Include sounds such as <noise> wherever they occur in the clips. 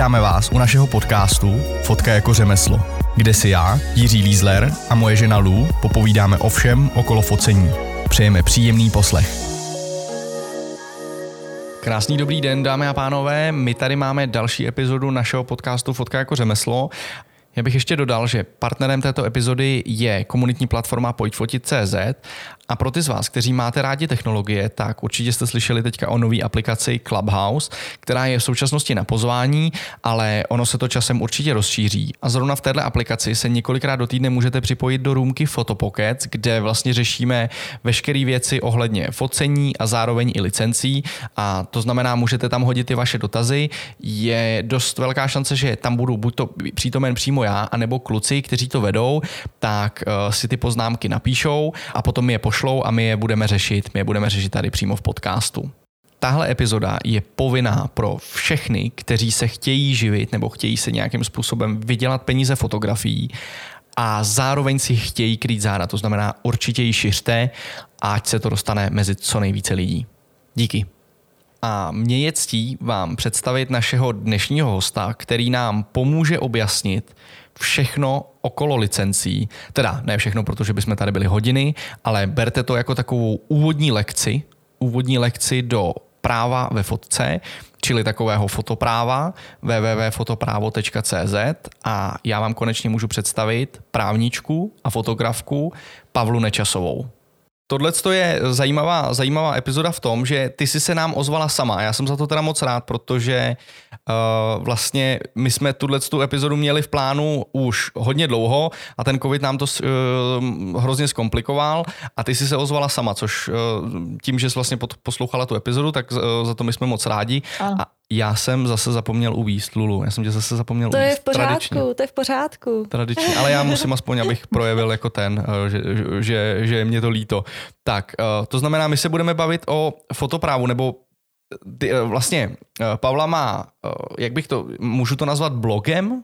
Vítáme vás u našeho podcastu Fotka jako řemeslo, kde si já, Jiří Lízler a moje žena Lou popovídáme o všem okolo focení. Přejeme příjemný poslech. Krásný dobrý den, dámy a pánové. My tady máme další epizodu našeho podcastu Fotka jako řemeslo já bych ještě dodal, že partnerem této epizody je komunitní platforma Pojďfotit.cz a pro ty z vás, kteří máte rádi technologie, tak určitě jste slyšeli teďka o nové aplikaci Clubhouse, která je v současnosti na pozvání, ale ono se to časem určitě rozšíří. A zrovna v této aplikaci se několikrát do týdne můžete připojit do růmky Photopocket, kde vlastně řešíme veškeré věci ohledně focení a zároveň i licencí. A to znamená, můžete tam hodit i vaše dotazy. Je dost velká šance, že tam budu buď to přítomen přímo já, anebo kluci, kteří to vedou, tak uh, si ty poznámky napíšou a potom je pošlou pošlou a my je budeme řešit, my je budeme řešit tady přímo v podcastu. Tahle epizoda je povinná pro všechny, kteří se chtějí živit nebo chtějí se nějakým způsobem vydělat peníze fotografií a zároveň si chtějí krýt záda. To znamená, určitě ji šiřte, ať se to dostane mezi co nejvíce lidí. Díky. A mě je ctí vám představit našeho dnešního hosta, který nám pomůže objasnit, všechno okolo licencí. Teda ne všechno, protože bychom tady byli hodiny, ale berte to jako takovou úvodní lekci, úvodní lekci do práva ve fotce, čili takového fotopráva www.fotoprávo.cz a já vám konečně můžu představit právničku a fotografku Pavlu Nečasovou. Tohle je zajímavá, zajímavá epizoda v tom, že ty jsi se nám ozvala sama. Já jsem za to teda moc rád, protože uh, vlastně my jsme tuhle tu epizodu měli v plánu už hodně dlouho a ten covid nám to uh, hrozně zkomplikoval a ty jsi se ozvala sama, což uh, tím, že jsi vlastně poslouchala tu epizodu, tak uh, za to my jsme moc rádi. A já jsem zase zapomněl uvíst, Lulu. Já jsem tě zase zapomněl To uvíst. je v pořádku, Tradičně. to je v pořádku. Tradičně, ale já musím aspoň, abych <laughs> projevil jako ten, eh, že, že, že je mě to líto. Tak, eh, to znamená, my se budeme bavit o fotoprávu, nebo ty, eh, vlastně Pavla má, jak bych to, můžu to nazvat blogem?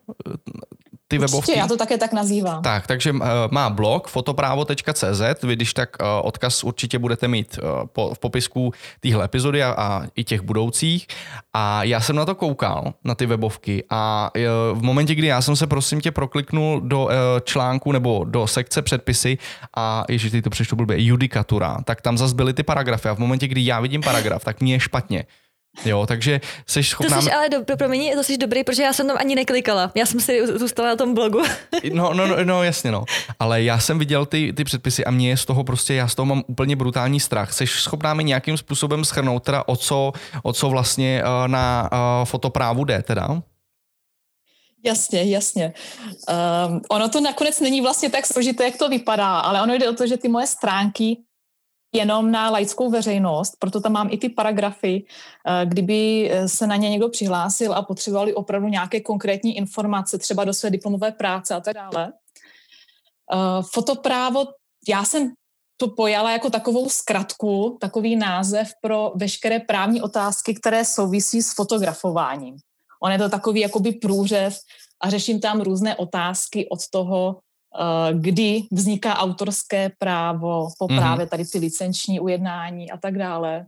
Ty Určitě, webovky. já to také tak nazývám. Tak, takže uh, má blog fotoprávo.cz, vy když tak uh, odkaz určitě budete mít uh, po, v popisku téhle epizody a, a i těch budoucích. A já jsem na to koukal, na ty webovky a v momentě, kdy já jsem se prosím tě prokliknul do článku nebo do sekce předpisy a ježiš, ty to přečtu blbě, judikatura, tak tam zase byly ty paragrafy a v momentě, kdy já vidím paragraf, tak mě je špatně. Jo, takže jsi schopná... To jsi ale, do, promiň, to jsi dobrý, protože já jsem tam ani neklikala. Já jsem si zůstala na tom blogu. no, no, no, no, jasně, no. Ale já jsem viděl ty, ty předpisy a mě je z toho prostě, já z toho mám úplně brutální strach. Jsi schopná mi nějakým způsobem schrnout teda o co, o co vlastně uh, na uh, fotoprávu jde teda? Jasně, jasně. Um, ono to nakonec není vlastně tak složité, jak to vypadá, ale ono jde o to, že ty moje stránky jenom na laickou veřejnost, proto tam mám i ty paragrafy, eh, kdyby eh, se na ně někdo přihlásil a potřebovali opravdu nějaké konkrétní informace, třeba do své diplomové práce a tak dále. Eh, fotoprávo, já jsem to pojala jako takovou zkratku, takový název pro veškeré právní otázky, které souvisí s fotografováním. On je to takový jakoby průřez a řeším tam různé otázky od toho, kdy vzniká autorské právo po mm-hmm. právě tady ty licenční ujednání a tak dále.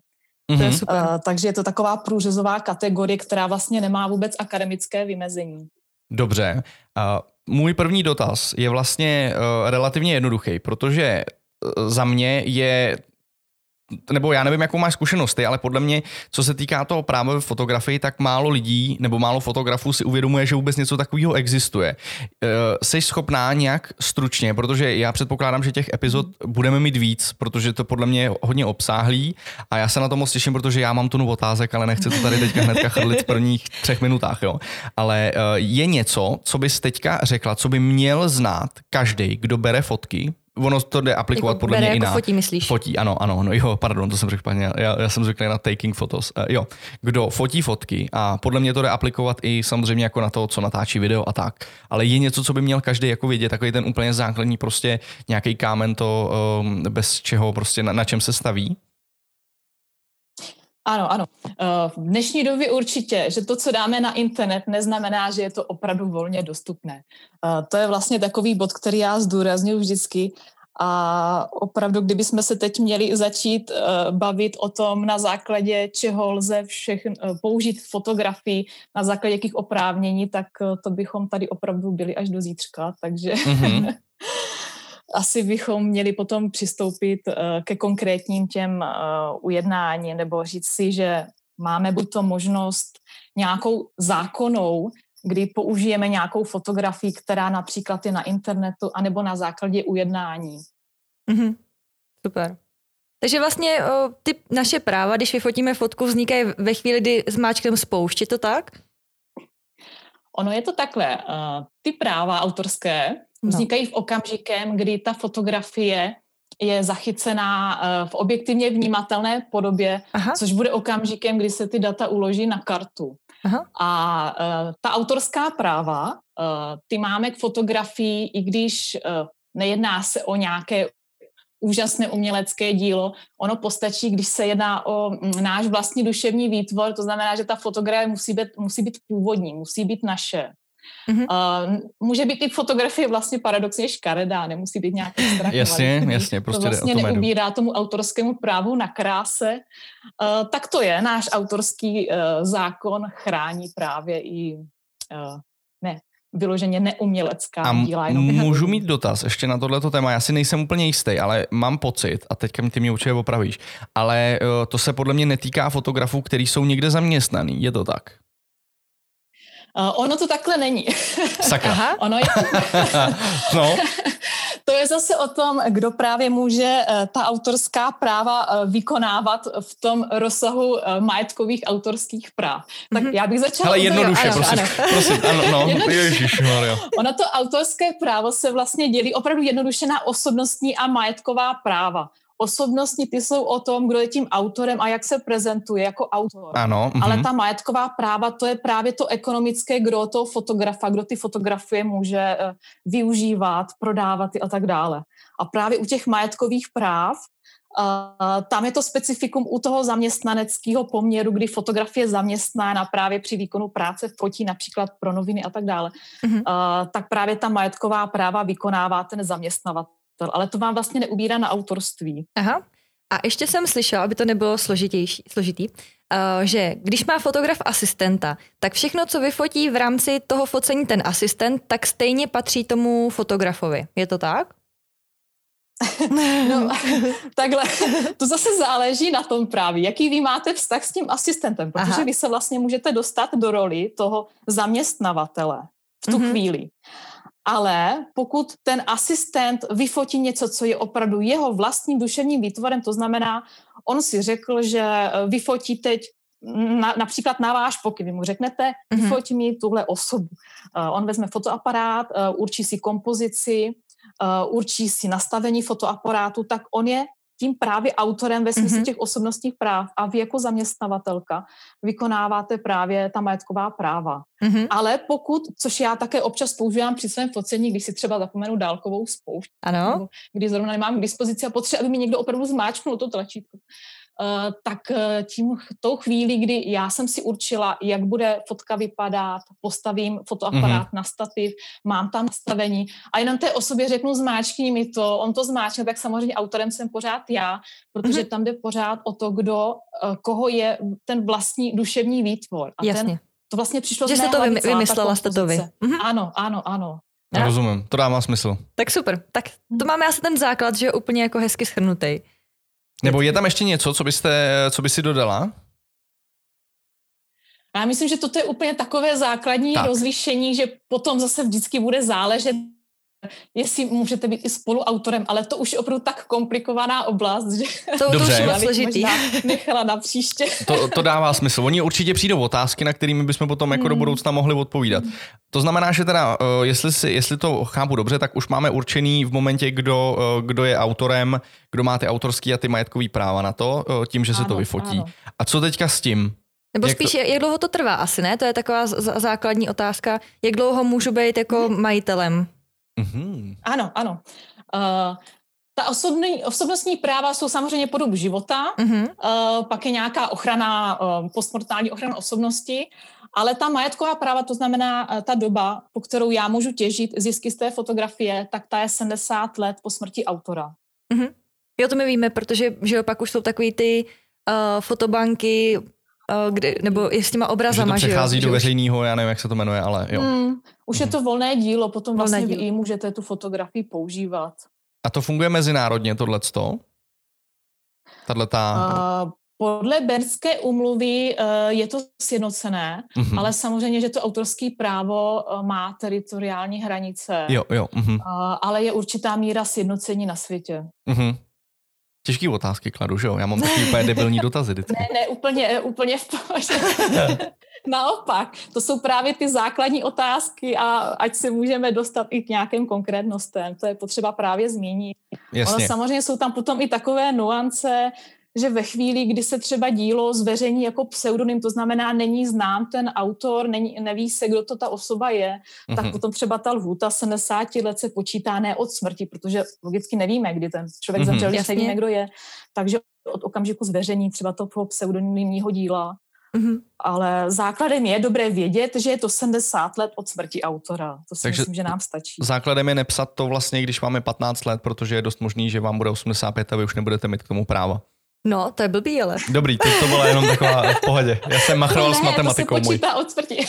Mm-hmm. To je mhm. super. Uh, takže je to taková průřezová kategorie, která vlastně nemá vůbec akademické vymezení. Dobře. Uh, můj první dotaz je vlastně uh, relativně jednoduchý, protože za mě je nebo já nevím, jakou máš zkušenosti, ale podle mě, co se týká toho práva ve fotografii, tak málo lidí nebo málo fotografů si uvědomuje, že vůbec něco takového existuje. Eh, jsi schopná nějak stručně, protože já předpokládám, že těch epizod budeme mít víc, protože to podle mě je hodně obsáhlý a já se na to moc těším, protože já mám tunu otázek, ale nechci to tady teďka hnedka chrlit v prvních třech minutách. Jo. Ale eh, je něco, co bys teďka řekla, co by měl znát každý, kdo bere fotky, ono to jde aplikovat jako podle mě jako i na... fotí, myslíš? Fotí, ano, ano, no jo, pardon, to jsem řekl špatně, já, já jsem zvyklý na taking photos. Uh, jo, kdo fotí fotky a podle mě to jde aplikovat i samozřejmě jako na to, co natáčí video a tak. Ale je něco, co by měl každý jako vědět, takový ten úplně základní prostě nějaký kámen to, um, bez čeho prostě na, na čem se staví? Ano, ano. Eh, v dnešní době určitě, že to, co dáme na internet, neznamená, že je to opravdu volně dostupné. Eh, to je vlastně takový bod, který já zdůraznuju vždycky A opravdu, kdybychom se teď měli začít uh, bavit o tom, na základě čeho lze všechn, použít fotografii, na základě jakých oprávnění, tak to bychom tady opravdu byli až do zítřka. Takže mm-hmm. <laughs> asi bychom měli potom přistoupit uh, ke konkrétním těm uh, ujednání nebo říct si, že máme buď to možnost nějakou zákonou, kdy použijeme nějakou fotografii, která například je na internetu, anebo na základě ujednání. Mm-hmm. Super. Takže vlastně o, ty naše práva, když vyfotíme fotku, vznikají ve chvíli, kdy zmáčkneme spoušť, je to tak? Ono je to takhle. Uh, ty práva autorské. Vznikají v okamžikem, kdy ta fotografie je zachycená uh, v objektivně vnímatelné podobě, Aha. což bude okamžikem, kdy se ty data uloží na kartu. Aha. A uh, ta autorská práva, uh, ty máme k fotografii, i když nejedná se o nějaké úžasné umělecké dílo. Ono postačí, když se jedná o mm, náš vlastní duševní výtvor, to znamená, že ta fotografie musí být, musí být původní, musí být naše. Mm-hmm. Uh, může být i fotografie vlastně paradoxně škaredá, nemusí být nějaký strach. jasně, jasně, prostě to vlastně neubírá tomu autorskému právu na kráse. Uh, tak to je, náš autorský uh, zákon chrání právě i uh, ne, vyloženě neumělecká a díla. Jenom můžu mít dotaz ještě na tohleto téma. Já si nejsem úplně jistý, ale mám pocit, a teďka ty mě určitě opravíš, ale to se podle mě netýká fotografů, kteří jsou někde zaměstnaný. Je to tak? Uh, ono to takhle není. Sakra. Aha. ono je... <laughs> no. <laughs> To je zase o tom, kdo právě může uh, ta autorská práva uh, vykonávat v tom rozsahu uh, majetkových autorských práv. Tak mm-hmm. já bych začala... Ale jednoduše, ano, prosím. Ano. prosím, ano, no, <laughs> Ježišmarja. Ono to autorské právo se vlastně dělí opravdu jednoduše na osobnostní a majetková práva osobnostní, ty jsou o tom, kdo je tím autorem a jak se prezentuje jako autor. Ano. Mm-hmm. Ale ta majetková práva, to je právě to ekonomické, kdo toho fotografa, kdo ty fotografie může uh, využívat, prodávat a tak dále. A právě u těch majetkových práv Uh, tam je to specifikum u toho zaměstnaneckého poměru, kdy fotografie zaměstnána právě při výkonu práce fotí například pro noviny a tak dále. Mm-hmm. Uh, tak právě ta majetková práva vykonává ten zaměstnavatel ale to vám vlastně neubírá na autorství. Aha. A ještě jsem slyšela, aby to nebylo složitější, složitý, uh, že když má fotograf asistenta, tak všechno, co vyfotí v rámci toho focení ten asistent, tak stejně patří tomu fotografovi. Je to tak? <laughs> no, takhle, to zase záleží na tom právě, jaký vy máte vztah s tím asistentem, protože Aha. vy se vlastně můžete dostat do roli toho zaměstnavatele v tu mm-hmm. chvíli ale pokud ten asistent vyfotí něco, co je opravdu jeho vlastním duševním výtvorem, to znamená, on si řekl, že eh, vyfotí teď na, například na váš pokyn, vy mu řeknete, mm-hmm. vyfotí mi tuhle osobu. Uh, on vezme fotoaparát, uh, určí si kompozici, uh, určí si nastavení fotoaparátu, tak on je tím právě autorem ve smyslu mm-hmm. těch osobnostních práv a vy jako zaměstnavatelka vykonáváte právě ta majetková práva. Mm-hmm. Ale pokud, což já také občas používám při svém focení, když si třeba zapomenu dálkovou spoušť, ano. když zrovna nemám k dispozici a potřebuji, aby mi někdo opravdu zmáčknul to tlačítko, tak uh, tím tou chvíli, kdy já jsem si určila, jak bude fotka vypadat, postavím fotoaparát mm-hmm. na stativ, mám tam nastavení a jenom té osobě řeknu zmáčkni mi to, on to zmáčkne, tak samozřejmě autorem jsem pořád já, protože mm-hmm. tam jde pořád o to, kdo, uh, koho je ten vlastní duševní výtvor. A Jasně. Ten, to vlastně přišlo že z jste to vy, vymyslela, jste to vy. Mm-hmm. Ano, ano, ano. Já? Rozumím, to dává smysl. Tak super, tak to máme asi ten základ, že je úplně jako hezky schrnutý. Nebo je tam ještě něco, co byste, co by si dodala? Já myslím, že toto je úplně takové základní tak. rozlišení, že potom zase vždycky bude záležet jestli můžete být i spoluautorem, ale to už je opravdu tak komplikovaná oblast, že to, Dobře. to už složitý. nechala na příště. To, to dává smysl. Oni určitě přijdou otázky, na kterými bychom potom jako hmm. do budoucna mohli odpovídat. To znamená, že teda, eh, jestli, si, jestli to chápu dobře, tak už máme určený v momentě, kdo, eh, kdo je autorem, kdo má ty autorský a ty majetkový práva na to, eh, tím, že se to vyfotí. Ano. A co teďka s tím? Nebo jak spíš, to... jak dlouho to trvá asi, ne? To je taková základní otázka. Jak dlouho můžu být jako hmm. majitelem Mm-hmm. Ano, ano. Uh, ta osobní, osobnostní práva jsou samozřejmě po dobu života, uh-huh. uh, pak je nějaká ochrana, uh, postmortální ochrana osobnosti, ale ta majetková práva, to znamená uh, ta doba, po kterou já můžu těžit zisky z té fotografie, tak ta je 70 let po smrti autora. Uh-huh. Jo, to my víme, protože že pak už jsou takový ty uh, fotobanky, uh, kde, nebo je s těma obrazama, že to přechází že jo? do veřejného, já nevím, jak se to jmenuje, ale jo. Mm, už je to volné dílo, potom vlastně volné dílo. vy můžete tu fotografii používat. A to funguje mezinárodně, tohleto? Tato... Uh, podle Bernské umluvy uh, je to sjednocené, uh-huh. ale samozřejmě, že to autorské právo uh, má teritoriální hranice. Jo, jo. Uh-huh. Uh, ale je určitá míra sjednocení na světě. Uh-huh. Těžký otázky kladu, že jo? Já mám taky úplně debilní dotazy vždycky. Ne, ne, úplně, úplně v pohodě. <laughs> Naopak, to jsou právě ty základní otázky a ať se můžeme dostat i k nějakým konkrétnostem, to je potřeba právě zmínit. Jasně. Ono samozřejmě jsou tam potom i takové nuance, že ve chvíli, kdy se třeba dílo zveřejní jako pseudonym, to znamená, není znám ten autor, není, neví se, kdo to ta osoba je, mm-hmm. tak mhm. potom třeba ta lhůta 70 let se počítá ne od smrti, protože logicky nevíme, kdy ten člověk mm-hmm. zemřel, když nevíme, kdo je. Takže od okamžiku zveřejní třeba toho pseudonymního díla. Mm-hmm. Ale základem je dobré vědět, že je to 70 let od smrti autora. To si Takže myslím, že nám stačí. Základem je nepsat to vlastně, když máme 15 let, protože je dost možný, že vám bude 85 a vy už nebudete mít k tomu práva. No, to je blbý, ale. Dobrý, to, to byla jenom taková <laughs> v pohodě. Já jsem machroval no s matematikou to se počítá můj. od smrti. <laughs>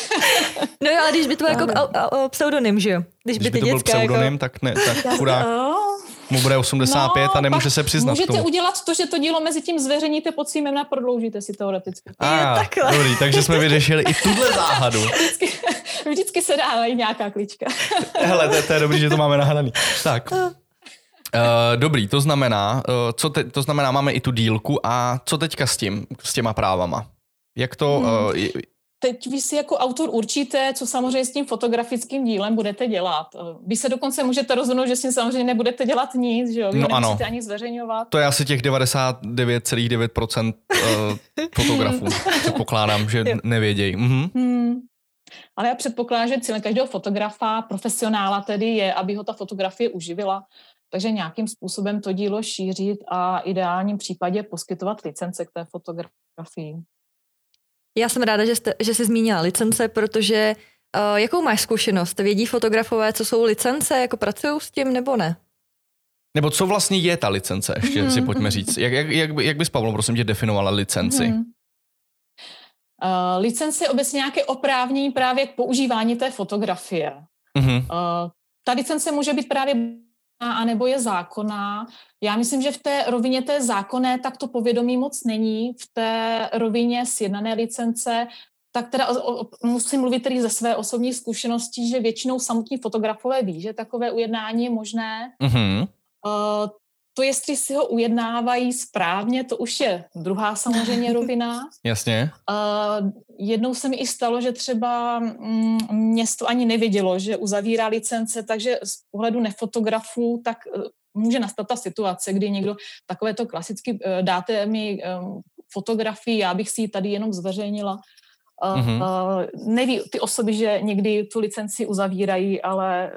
no jo, ale když by to byl jako a, a, a pseudonym, že jo? Když, když by, by to byl pseudonym, jako... tak, ne, tak chudák mu bude 85 no, a nemůže se přiznat Můžete tomu. udělat to, že to dílo mezi tím zveřejníte pod svým a prodloužíte si teoreticky. A, takhle. dobrý, takže jsme vyřešili i tuhle <laughs> záhadu. Vždycky, vždycky se dá najít nějaká klíčka. Hele, to, to je dobrý, že to máme nahraný. Tak. Uh, dobrý, to znamená, uh, co te, to znamená, máme i tu dílku a co teďka s tím, s těma právama? Jak to... Hmm. Uh, Teď vy si jako autor určíte, co samozřejmě s tím fotografickým dílem budete dělat. Vy se dokonce můžete rozhodnout, že s tím samozřejmě nebudete dělat nic, že jo? Vy no ano. ani zveřejňovat. To je asi těch 99,9% <laughs> fotografů. Předpokládám, že nevědějí. Mhm. Hmm. Ale já předpokládám, že cílem každého fotografa, profesionála tedy je, aby ho ta fotografie uživila takže nějakým způsobem to dílo šířit a ideálním případě poskytovat licence k té fotografii. Já jsem ráda, že, jste, že jsi zmínila licence, protože uh, jakou máš zkušenost? Vědí fotografové, co jsou licence, jako pracují s tím nebo ne? Nebo co vlastně je ta licence, ještě mm-hmm. si pojďme říct. Jak, jak, jak, jak bys, Pavlo, prosím tě, definovala licenci? Mm-hmm. Uh, licence je obecně nějaké oprávnění právě k používání té fotografie. Mm-hmm. Uh, ta licence může být právě a nebo je zákonná. Já myslím, že v té rovině té zákonné tak to povědomí moc není. V té rovině sjednané licence tak teda o, o, musím mluvit tedy ze své osobní zkušenosti, že většinou samotní fotografové ví, že takové ujednání je možné. Mm-hmm. Uh, to, jestli si ho ujednávají správně, to už je druhá samozřejmě <laughs> rovina. Jasně. Uh, jednou se mi i stalo, že třeba mm, město ani nevědělo, že uzavírá licence, takže z pohledu nefotografů, tak uh, může nastat ta situace, kdy někdo takové to klasicky uh, dáte mi um, fotografii, já bych si ji tady jenom zveřejnila. Uh, mm-hmm. uh, neví ty osoby, že někdy tu licenci uzavírají, ale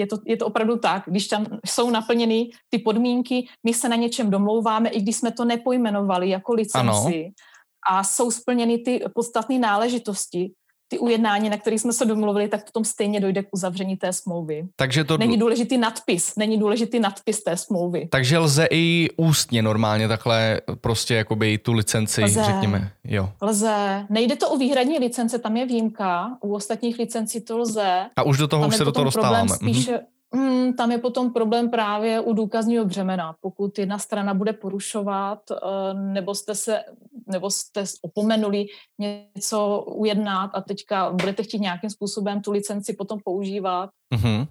je to, je to opravdu tak, když tam jsou naplněny ty podmínky, my se na něčem domlouváme, i když jsme to nepojmenovali jako licenci ano. a jsou splněny ty podstatné náležitosti, ty ujednání, na kterých jsme se domluvili, tak potom stejně dojde k uzavření té smlouvy. Takže to... Není důležitý nadpis, není důležitý nadpis té smlouvy. Takže lze i ústně normálně takhle prostě jakoby tu licenci, lze, řekněme. Jo. Lze. Nejde to o výhradní licence, tam je výjimka, u ostatních licencí to lze. A už do toho tam už se do toho dostáváme. Spíše, mm-hmm Hmm, tam je potom problém právě u důkazního břemena. Pokud jedna strana bude porušovat, eh, nebo jste se, nebo jste opomenuli něco ujednat a teďka budete chtít nějakým způsobem tu licenci potom používat, mm-hmm.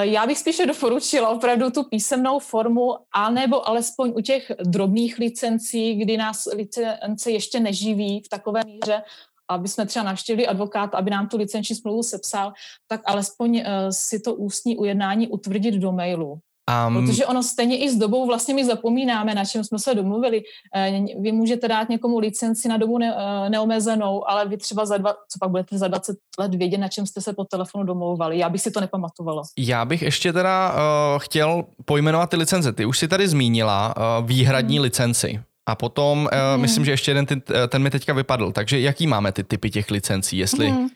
Já bych spíše doporučila opravdu tu písemnou formu, anebo alespoň u těch drobných licencí, kdy nás licence ještě neživí v takové míře, aby jsme třeba navštívili advokáta, aby nám tu licenční smlouvu sepsal, tak alespoň uh, si to ústní ujednání utvrdit do mailu. Um, Protože ono stejně i s dobou vlastně my zapomínáme, na čem jsme se domluvili. Eh, vy můžete dát někomu licenci na dobu ne, eh, neomezenou, ale vy třeba za dva, co pak budete za 20 let vědět, na čem jste se po telefonu domlouvali. Já bych si to nepamatovala. Já bych ještě teda uh, chtěl pojmenovat ty licence. Ty už si tady zmínila uh, výhradní hmm. licenci. A potom, uh, hmm. myslím, že ještě jeden ten, ten mi teďka vypadl. Takže jaký máme ty typy těch licencí, jestli, hmm. uh,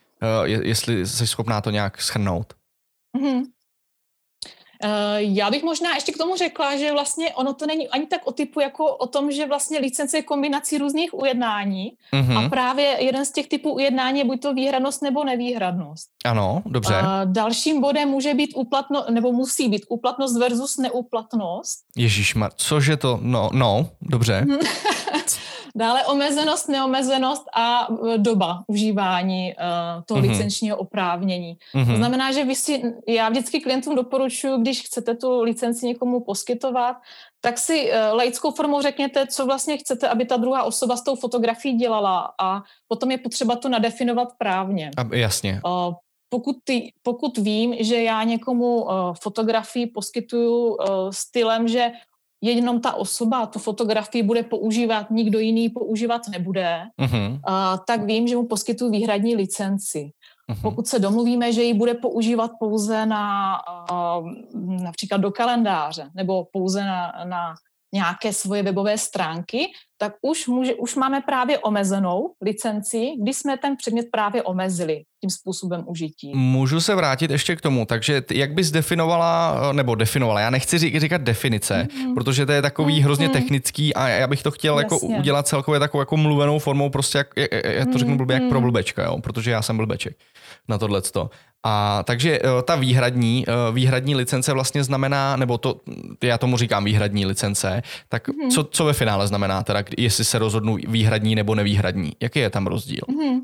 jestli jsi schopná to nějak schrnout? Hmm. Eh, já bych možná ještě k tomu řekla, že vlastně ono to není ani tak o typu jako o tom, že vlastně licence je kombinací různých ujednání mm-hmm. a právě jeden z těch typů ujednání je buď to výhradnost nebo nevýhradnost. Ano, dobře. A dalším bodem může být úplatno, nebo musí být úplatnost versus neúplatnost. Ježíš, cože to, no, no, dobře. <laughs> Dále omezenost, neomezenost a e, doba užívání uh, toho mm-hmm. licenčního oprávnění. Mm-hmm. To znamená, že vy si, já vždycky klientům doporučuji, když chcete tu licenci někomu poskytovat, tak si uh, laickou formou řekněte, co vlastně chcete, aby ta druhá osoba s tou fotografií dělala a potom je potřeba to nadefinovat právně. A, jasně. Uh, pokud, ty, pokud vím, že já někomu uh, fotografii poskytuju uh, stylem, že jenom ta osoba tu fotografii bude používat, nikdo jiný používat nebude, uh-huh. a, tak vím, že mu poskytuju výhradní licenci. Uh-huh. Pokud se domluvíme, že ji bude používat pouze na a, například do kalendáře nebo pouze na, na nějaké svoje webové stránky, tak už, může, už máme právě omezenou licenci, kdy jsme ten předmět právě omezili tím způsobem užití. Můžu se vrátit ještě k tomu, takže jak bys definovala, nebo definovala, já nechci říkat definice, mm-hmm. protože to je takový mm-hmm. hrozně technický a já bych to chtěl jako Jasně. jako udělat celkově takovou jako mluvenou formou, prostě jak, já to řeknu blbě, jak pro blbečka, jo, protože já jsem blbeček na tohle. A takže eh, ta výhradní, eh, výhradní licence vlastně znamená, nebo to, já tomu říkám výhradní licence, tak mm-hmm. co, co ve finále znamená teda, jestli se rozhodnu výhradní nebo nevýhradní? Jaký je tam rozdíl? Mm-hmm.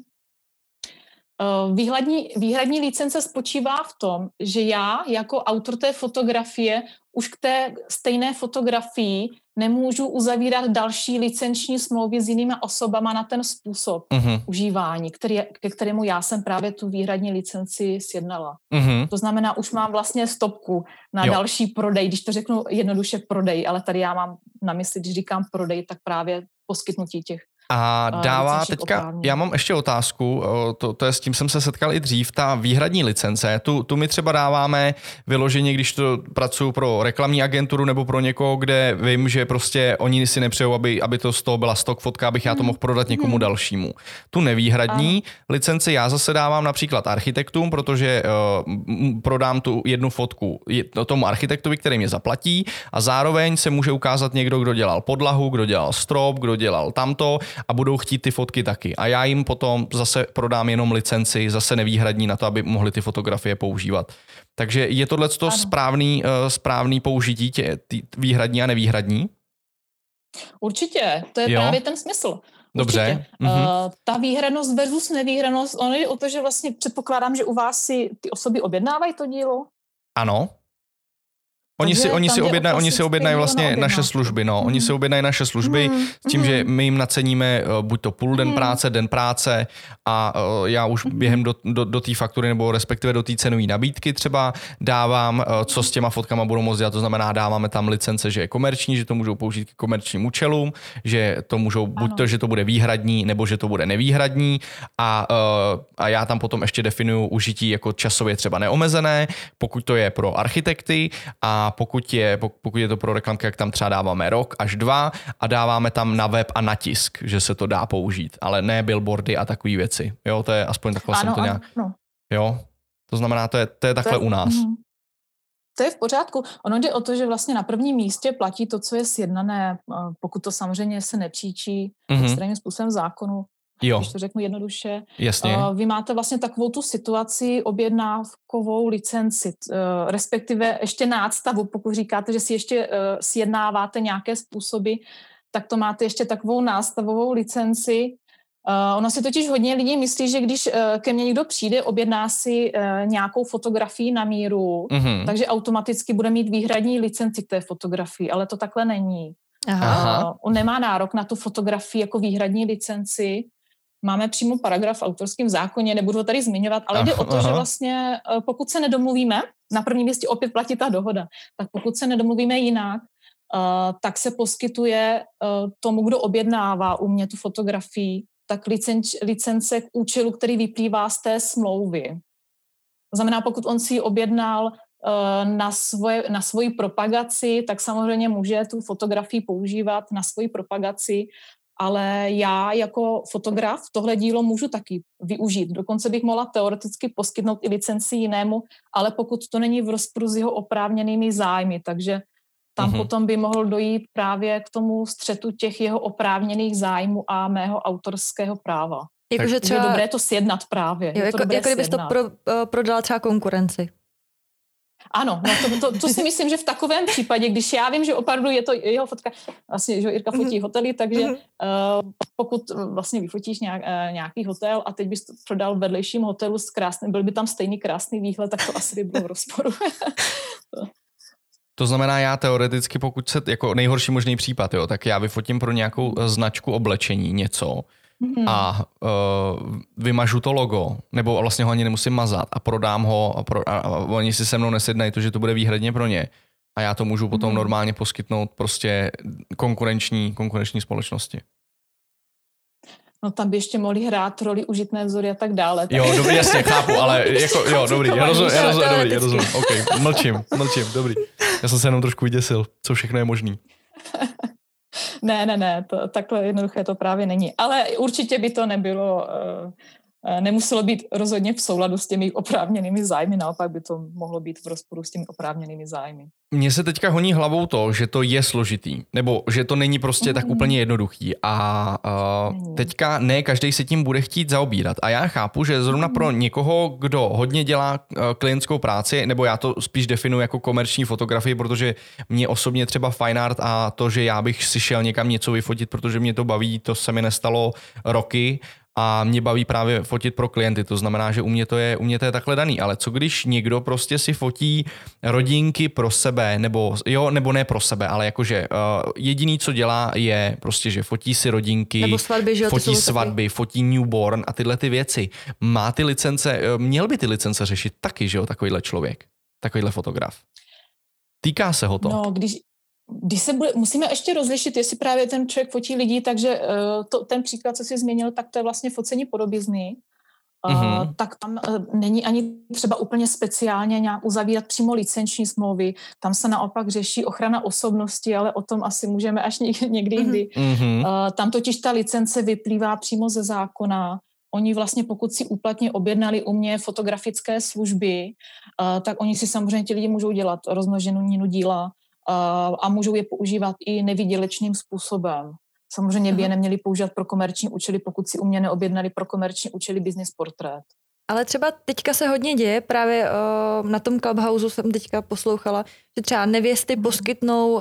Výhradní, výhradní licence spočívá v tom, že já jako autor té fotografie už k té stejné fotografii nemůžu uzavírat další licenční smlouvy s jinými osobama na ten způsob uh-huh. užívání, který, ke kterému já jsem právě tu výhradní licenci sjednala. Uh-huh. To znamená, už mám vlastně stopku na jo. další prodej, když to řeknu jednoduše prodej, ale tady já mám na mysli, když říkám prodej, tak právě poskytnutí těch a dává teďka, oprávně. já mám ještě otázku, to, to je s tím jsem se setkal i dřív, ta výhradní licence, tu, tu my třeba dáváme vyloženě, když to pracuji pro reklamní agenturu nebo pro někoho, kde vím, že prostě oni si nepřejou, aby, aby to z toho byla stok fotka, abych já to hmm. mohl prodat někomu hmm. dalšímu. Tu nevýhradní ano. licenci já zase dávám například architektům, protože uh, prodám tu jednu fotku tomu architektovi, který mě zaplatí a zároveň se může ukázat někdo, kdo dělal podlahu, kdo dělal strop, kdo dělal tamto a budou chtít ty fotky taky. A já jim potom zase prodám jenom licenci, zase nevýhradní na to, aby mohli ty fotografie používat. Takže je tohle to správný, uh, správný použití tě, ty výhradní a nevýhradní? Určitě, to je jo? právě ten smysl. Dobře. Uh, ta výhradnost versus nevýhradnost, ono je o to, že vlastně předpokládám, že u vás si ty osoby objednávají to dílo. Ano. Oni si, oni, si objednají, oni si objednají vlastně naše služby, no. Hmm. Oni si objednají naše služby hmm. s tím, hmm. že my jim naceníme uh, buď to půl den hmm. práce, den práce a uh, já už hmm. během do, do, do té faktury nebo respektive do té cenové nabídky třeba dávám, uh, co s těma fotkama budou moct dělat. To znamená, dáváme tam licence, že je komerční, že to můžou použít k komerčním účelům, že to můžou ano. buď to, že to bude výhradní, nebo že to bude nevýhradní a, a já tam potom ještě definuju užití jako časově třeba neomezené, pokud to je pro architekty a pokud je, pokud je to pro reklamky, jak tam třeba dáváme rok až dva a dáváme tam na web a na tisk, že se to dá použít, ale ne billboardy a takové věci. Jo, to je aspoň takhle ano, jsem to nějak... Ano. Jo, to znamená, to je, to je takhle to je, u nás. Mm, to je v pořádku. Ono jde o to, že vlastně na prvním místě platí to, co je sjednané, pokud to samozřejmě se nepříčí mm-hmm. extrémním způsobem zákonu, jo. když to řeknu jednoduše. Jasně. Uh, vy máte vlastně takovou tu situaci objednávkovou licenci, uh, respektive ještě nástavu, pokud říkáte, že si ještě uh, sjednáváte nějaké způsoby, tak to máte ještě takovou nástavovou licenci. Uh, ono si totiž hodně lidí myslí, že když uh, ke mně někdo přijde, objedná si uh, nějakou fotografii na míru, mm-hmm. takže automaticky bude mít výhradní licenci k té fotografii, ale to takhle není. Aha. Uh, on nemá nárok na tu fotografii jako výhradní licenci, máme přímo paragraf v autorském zákoně, nebudu ho tady zmiňovat, ale jde o to, Aha. že vlastně eh, pokud se nedomluvíme, na prvním místě opět platí ta dohoda, tak pokud se nedomluvíme jinak, uh, tak se poskytuje uh, tomu, kdo objednává u mě tu fotografii, tak licenč, licence k účelu, který vyplývá z té smlouvy. To znamená, pokud on si ji objednal uh, na, svoje, na svoji propagaci, tak samozřejmě může tu fotografii používat na svoji propagaci ale já jako fotograf tohle dílo můžu taky využít. Dokonce bych mohla teoreticky poskytnout i licenci jinému, ale pokud to není v rozporu s jeho oprávněnými zájmy, takže tam uh-huh. potom by mohl dojít právě k tomu střetu těch jeho oprávněných zájmů a mého autorského práva. Jakože třeba... Je dobré to sjednat právě. Jo, jako, jako kdybys to pro, uh, prodala třeba konkurenci. Ano, no to, to, to si myslím, že v takovém případě, když já vím, že opravdu je to jeho fotka, vlastně, že Jirka fotí mm-hmm. hotely, takže uh, pokud vlastně vyfotíš nějak, uh, nějaký hotel a teď bys to prodal vedlejším hotelu s krásným, byl by tam stejný krásný výhled, tak to asi by bylo v rozporu. <laughs> To znamená, já teoreticky, pokud se, jako nejhorší možný případ, jo, tak já vyfotím pro nějakou značku oblečení něco, mm-hmm. a uh, vymažu to logo, nebo vlastně ho ani nemusím mazat a prodám ho a, pro, a, a oni si se mnou nesednají to, že to bude výhradně pro ně. A já to můžu potom mm-hmm. normálně poskytnout prostě konkurenční, konkurenční společnosti. No tam by ještě mohli hrát roli užitné vzory a tak dále. Tak... Jo, dobrý, jasně, chápu, ale <laughs> jako, jo, dobrý, já rozumím, já rozumím, dobrý, já rozumím, ok, mlčím, mlčím, dobrý. Já jsem se jenom trošku vyděsil, co všechno je možný. <laughs> ne, ne, ne, to, takhle jednoduché to právě není. Ale určitě by to nebylo Eh, nemuselo být rozhodně v souladu s těmi oprávněnými zájmy, naopak by to mohlo být v rozporu s těmi oprávněnými zájmy. Mně se teďka honí hlavou to, že to je složitý, nebo že to není prostě mm. tak úplně jednoduchý a uh, teďka ne každý se tím bude chtít zaobírat a já chápu, že zrovna mm. pro mhm. někoho, kdo hodně dělá uh, klientskou práci, nebo já to spíš definuji jako komerční fotografii, protože mě osobně třeba fine art a to, že já bych si šel někam něco vyfotit, protože mě to baví, to se mi nestalo roky a mě baví právě fotit pro klienty, to znamená, že u mě to je, u mě to je takhle daný, ale co když někdo prostě si fotí rodinky pro sebe, nebo jo, nebo ne pro sebe, ale jakože uh, jediný, co dělá, je prostě, že fotí si rodinky, nebo svatby, že jo, fotí svatby, taky. fotí newborn a tyhle ty věci. Má ty licence, uh, měl by ty licence řešit taky, že jo, takovýhle člověk, takovýhle fotograf. Týká se ho to. No, když, když se bude, musíme ještě rozlišit, jestli právě ten člověk fotí lidi, takže uh, to, ten příklad, co jsi změnil, tak to je vlastně focení podobizny. Uh, mm-hmm. tak tam uh, není ani třeba úplně speciálně nějak uzavírat přímo licenční smlouvy. Tam se naopak řeší ochrana osobnosti, ale o tom asi můžeme až někdy jindy. Mm-hmm. Uh, tam totiž ta licence vyplývá přímo ze zákona. Oni vlastně, pokud si úplatně objednali u mě fotografické služby, uh, tak oni si samozřejmě ti lidi můžou dělat rozmnoženinu díla, a můžou je používat i nevýdělečným způsobem. Samozřejmě by je neměli používat pro komerční účely, pokud si u mě neobjednali pro komerční účely business portrét. Ale třeba teďka se hodně děje, právě uh, na tom Clubhouse jsem teďka poslouchala, že třeba nevěsty mm. poskytnou uh,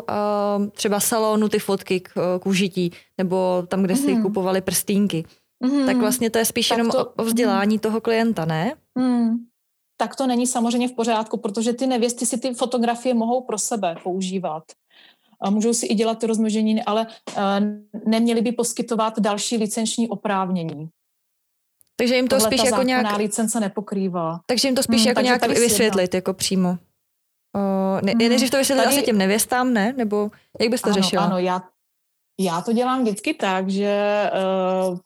třeba salonu ty fotky k, k užití, nebo tam, kde si mm. kupovali prstínky. Mm. Tak vlastně to je spíš tak jenom to, o, o vzdělání mm. toho klienta, ne? Mm tak to není samozřejmě v pořádku, protože ty nevěsty si ty fotografie mohou pro sebe používat. A můžou si i dělat ty rozmnoženiny, ale uh, neměli by poskytovat další licenční oprávnění. Takže jim to Tohle spíš jako nějak... licence nepokrývá. Takže jim to spíš hmm, jako nějak vysvětlit, jako přímo. Uh, ne, hmm, než to vysvětlit tady... asi těm nevěstám, ne? Nebo jak bys to ano, řešila? Ano, já, já to dělám vždycky tak, že uh,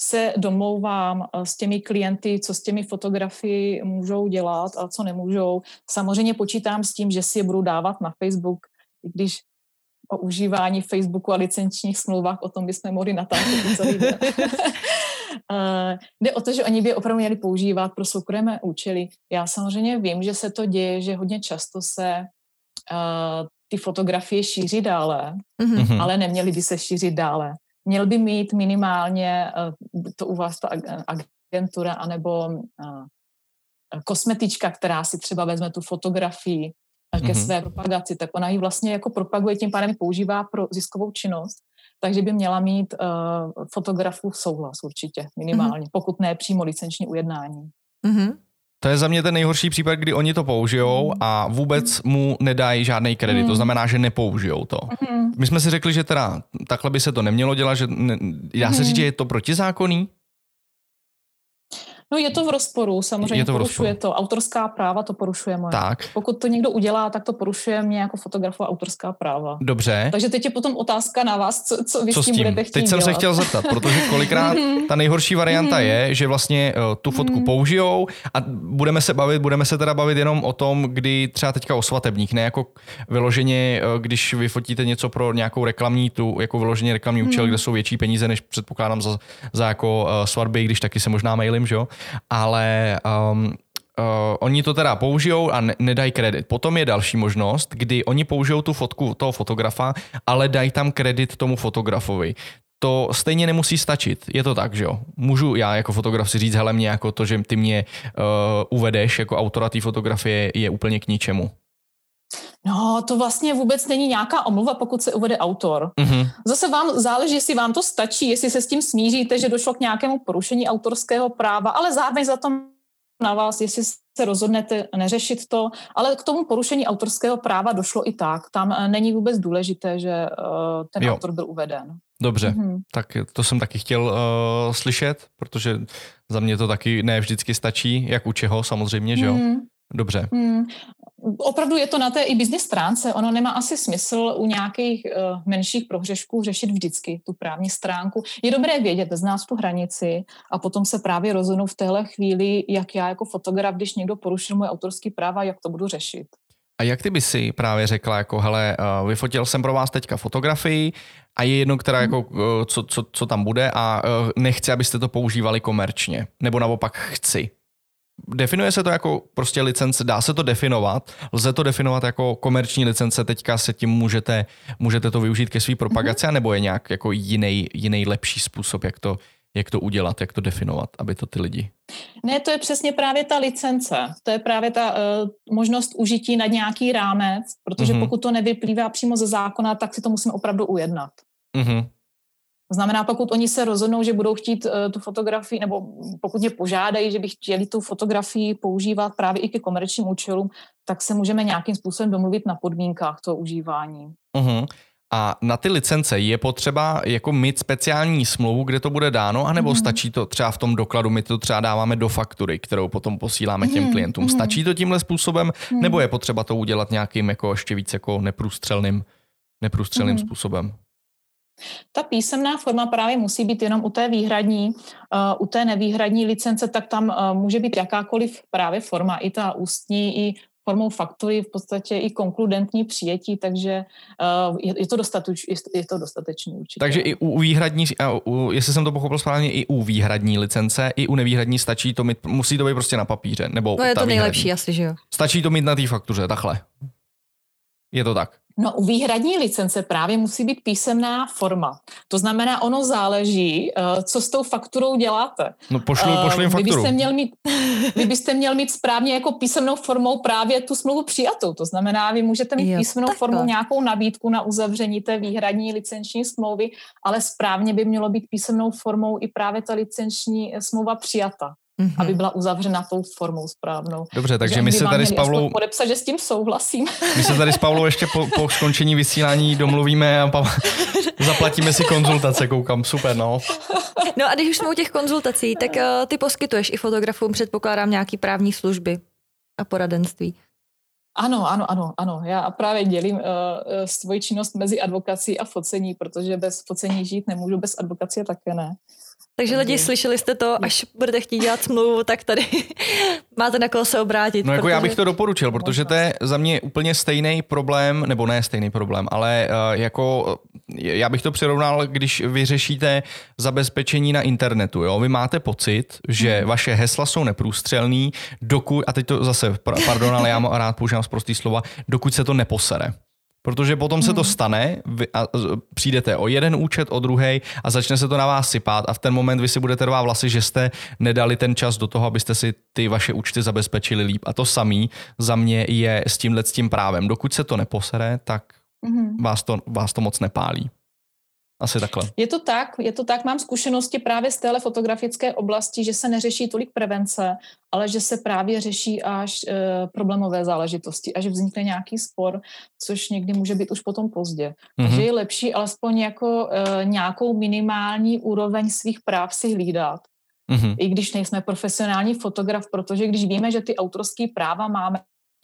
se domlouvám eh, s těmi klienty, co s těmi fotografii můžou dělat a co nemůžou. Samozřejmě počítám s tím, že si je budu dávat na Facebook, i když o užívání Facebooku a licenčních smlouvách, o tom bychom mohli natáčet celý den. uh, <laughs> jde o to, že oni by opravdu měli používat pro soukromé účely. Já samozřejmě vím, že se to děje, že hodně často se uh, ty fotografie šíří dále, mm-hmm. ale neměly by se šířit dále měl by mít minimálně, eh, to u vás ta agentura, anebo eh, kosmetička, která si třeba vezme tu fotografii ke mm-hmm. své propagaci, tak ona ji vlastně jako propaguje, tím pádem používá pro ziskovou činnost, takže by měla mít uh, fotografu souhlas určitě, minimálně, mm-hmm. pokud ne přímo licenční ujednání. Mm-hmm. To je za mě ten nejhorší případ, kdy oni to použijou a vůbec mu nedají žádný kredit. To znamená, že nepoužijou to. My jsme si řekli, že teda takhle by se to nemělo dělat, že ne, dá se říct, že je to protizákonný? No je to v rozporu, samozřejmě je to porušuje rozporu. to. Autorská práva to porušuje moje. Tak. Pokud to někdo udělá, tak to porušuje mě jako fotografu autorská práva. Dobře. Takže teď je potom otázka na vás, co, co vy co s tím, budete chtít Teď jsem dělat. se chtěl zeptat, protože kolikrát <laughs> ta nejhorší varianta mhm. je, že vlastně uh, tu fotku mhm. použijou a budeme se bavit, budeme se teda bavit jenom o tom, kdy třeba teďka o svatebních, ne jako vyloženě, uh, když vyfotíte něco pro nějakou reklamní tu, jako vyloženě reklamní účel, hmm. kde jsou větší peníze, než předpokládám za, za jako uh, svatby, když taky se možná mailím, že jo? Ale um, Uh, oni to teda použijou a ne, nedají kredit. Potom je další možnost, kdy oni použijou tu fotku toho fotografa, ale dají tam kredit tomu fotografovi. To stejně nemusí stačit. Je to tak, že jo? Můžu já jako fotograf si říct, hele, mě jako to, že ty mě uh, uvedeš jako autora té fotografie je úplně k ničemu. No, to vlastně vůbec není nějaká omluva, pokud se uvede autor. Mm-hmm. Zase vám záleží, jestli vám to stačí, jestli se s tím smíříte, že došlo k nějakému porušení autorského práva, ale zároveň za to na vás, jestli se rozhodnete neřešit to, ale k tomu porušení autorského práva došlo i tak. Tam eh, není vůbec důležité, že uh, ten jo. autor byl uveden. Dobře, mm-hmm. tak to jsem taky chtěl uh, slyšet, protože za mě to taky ne vždycky stačí, jak u čeho samozřejmě, že jo? Mm. Dobře. Mm opravdu je to na té i business stránce. Ono nemá asi smysl u nějakých uh, menších prohřešků řešit vždycky tu právní stránku. Je dobré vědět, znát tu hranici a potom se právě rozhodnout v téhle chvíli, jak já jako fotograf, když někdo porušil moje autorský práva, jak to budu řešit. A jak ty by si právě řekla, jako hele, uh, vyfotil jsem pro vás teďka fotografii a je jedno, která jako, uh, co, co, co tam bude a nechci, abyste to používali komerčně, nebo naopak chci. Definuje se to jako prostě licence, dá se to definovat, lze to definovat jako komerční licence, teďka se tím můžete, můžete to využít ke své propagaci, mm-hmm. nebo je nějak jako jiný, jiný lepší způsob, jak to, jak to udělat, jak to definovat, aby to ty lidi... Ne, to je přesně právě ta licence. To je právě ta uh, možnost užití nad nějaký rámec, protože mm-hmm. pokud to nevyplývá přímo ze zákona, tak si to musím opravdu ujednat. Mm-hmm. To znamená, pokud oni se rozhodnou, že budou chtít uh, tu fotografii, nebo pokud mě požádají, že by chtěli tu fotografii používat právě i ke komerčním účelům, tak se můžeme nějakým způsobem domluvit na podmínkách toho užívání. Uh-huh. A na ty licence je potřeba jako mít speciální smlouvu, kde to bude dáno, anebo mm. stačí to třeba v tom dokladu, my to třeba dáváme do faktury, kterou potom posíláme těm mm. klientům. Mm. Stačí to tímhle způsobem, mm. nebo je potřeba to udělat nějakým jako ještě víc jako neprůstřelným, neprůstřelným mm. způsobem? Ta písemná forma právě musí být jenom u té výhradní, uh, u té nevýhradní licence, tak tam uh, může být jakákoliv právě forma, i ta ústní, i formou faktury, v podstatě i konkludentní přijetí, takže uh, je, to dostateč, je, to dostatečný určitě. Takže i u výhradní, jestli jsem to pochopil správně, i u výhradní licence, i u nevýhradní stačí to mít, musí to být prostě na papíře, nebo No je to nejlepší výhradní. asi, že jo. Stačí to mít na té faktuře, takhle. Je to tak. No u výhradní licence právě musí být písemná forma. To znamená, ono záleží, eh, co s tou fakturou děláte. No pošlu, eh, pošlu jim fakturu. Vy byste, měl mít, <laughs> vy byste měl mít správně jako písemnou formou právě tu smlouvu přijatou. To znamená, vy můžete mít jo, písemnou formou nějakou nabídku na uzavření té výhradní licenční smlouvy, ale správně by mělo být písemnou formou i právě ta licenční smlouva přijata mm-hmm. aby byla uzavřena tou formou správnou. Dobře, takže my se tady s Pavlou... Podepsat, že s tím souhlasím. <laughs> My se tady s Pavlou ještě po, po skončení vysílání domluvíme a pa... <laughs> zaplatíme si konzultace, koukám, super, no. No a když už jsme u těch konzultací, tak uh, ty poskytuješ i fotografům, předpokládám, nějaký právní služby a poradenství. Ano, ano, ano, ano. Já právě dělím uh, svoji činnost mezi advokací a focení, protože bez focení žít nemůžu, bez advokacie také ne. Takže lidi, slyšeli jste to, až budete chtít dělat smlouvu, tak tady <laughs> máte na koho se obrátit. No jako protože... já bych to doporučil, protože to je za mě úplně stejný problém, nebo ne stejný problém, ale uh, jako já bych to přirovnal, když vyřešíte zabezpečení na internetu. Jo? Vy máte pocit, že hmm. vaše hesla jsou neprůstřelný, dokud, a teď to zase, pardon, ale já rád používám z prostý slova, dokud se to neposere. Protože potom se to hmm. stane, vy, a přijdete o jeden účet, o druhý a začne se to na vás sypát a v ten moment vy si budete rvát vlasy, že jste nedali ten čas do toho, abyste si ty vaše účty zabezpečili líp. A to samý za mě je s tímhle s tím právem. Dokud se to neposere, tak mm-hmm. vás, to, vás to moc nepálí. Asi takhle. Je to tak, je to tak. Mám zkušenosti právě z téhle fotografické oblasti, že se neřeší tolik prevence, ale že se právě řeší až e, problémové záležitosti, až vznikne nějaký spor, což někdy může být už potom pozdě. Mm-hmm. Takže je lepší alespoň jako e, nějakou minimální úroveň svých práv si hlídat mm-hmm. i když nejsme profesionální fotograf, protože když víme, že ty autorské práva máme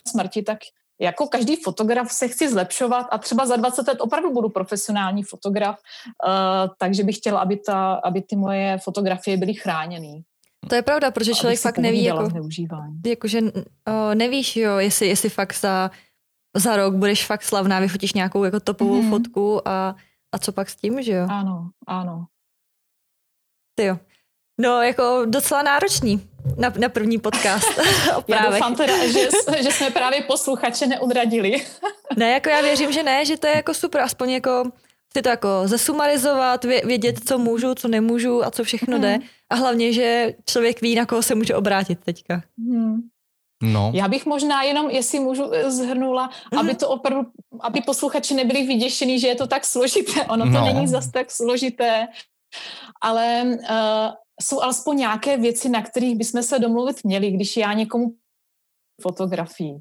smrti, tak jako každý fotograf se chci zlepšovat a třeba za 20 let opravdu budu profesionální fotograf, uh, takže bych chtěla, aby, ta, aby ty moje fotografie byly chráněny. To je pravda, protože člověk fakt neví, jako, jako, že uh, nevíš, jo, jestli, jestli fakt za, za rok budeš fakt slavná, vyfotíš nějakou jako topovou mm-hmm. fotku a, a co pak s tím, že jo? Ano, ano. Ty jo. No, jako docela náročný na, na první podcast. <laughs> já doufám teda, že, že jsme právě posluchače neudradili. <laughs> ne, jako já věřím, že ne, že to je jako super, aspoň jako si to jako zesumarizovat, vědět, co můžu, co nemůžu a co všechno jde. Mhm. A hlavně, že člověk ví, na koho se může obrátit teďka. Hmm. No. Já bych možná jenom, jestli můžu, eh, zhrnula, mm. aby to opravdu, aby posluchači nebyli vyděšení, že je to tak složité. Ono to no. není zas tak složité, ale uh, jsou alespoň nějaké věci, na kterých bychom se domluvit měli, když já někomu fotografii.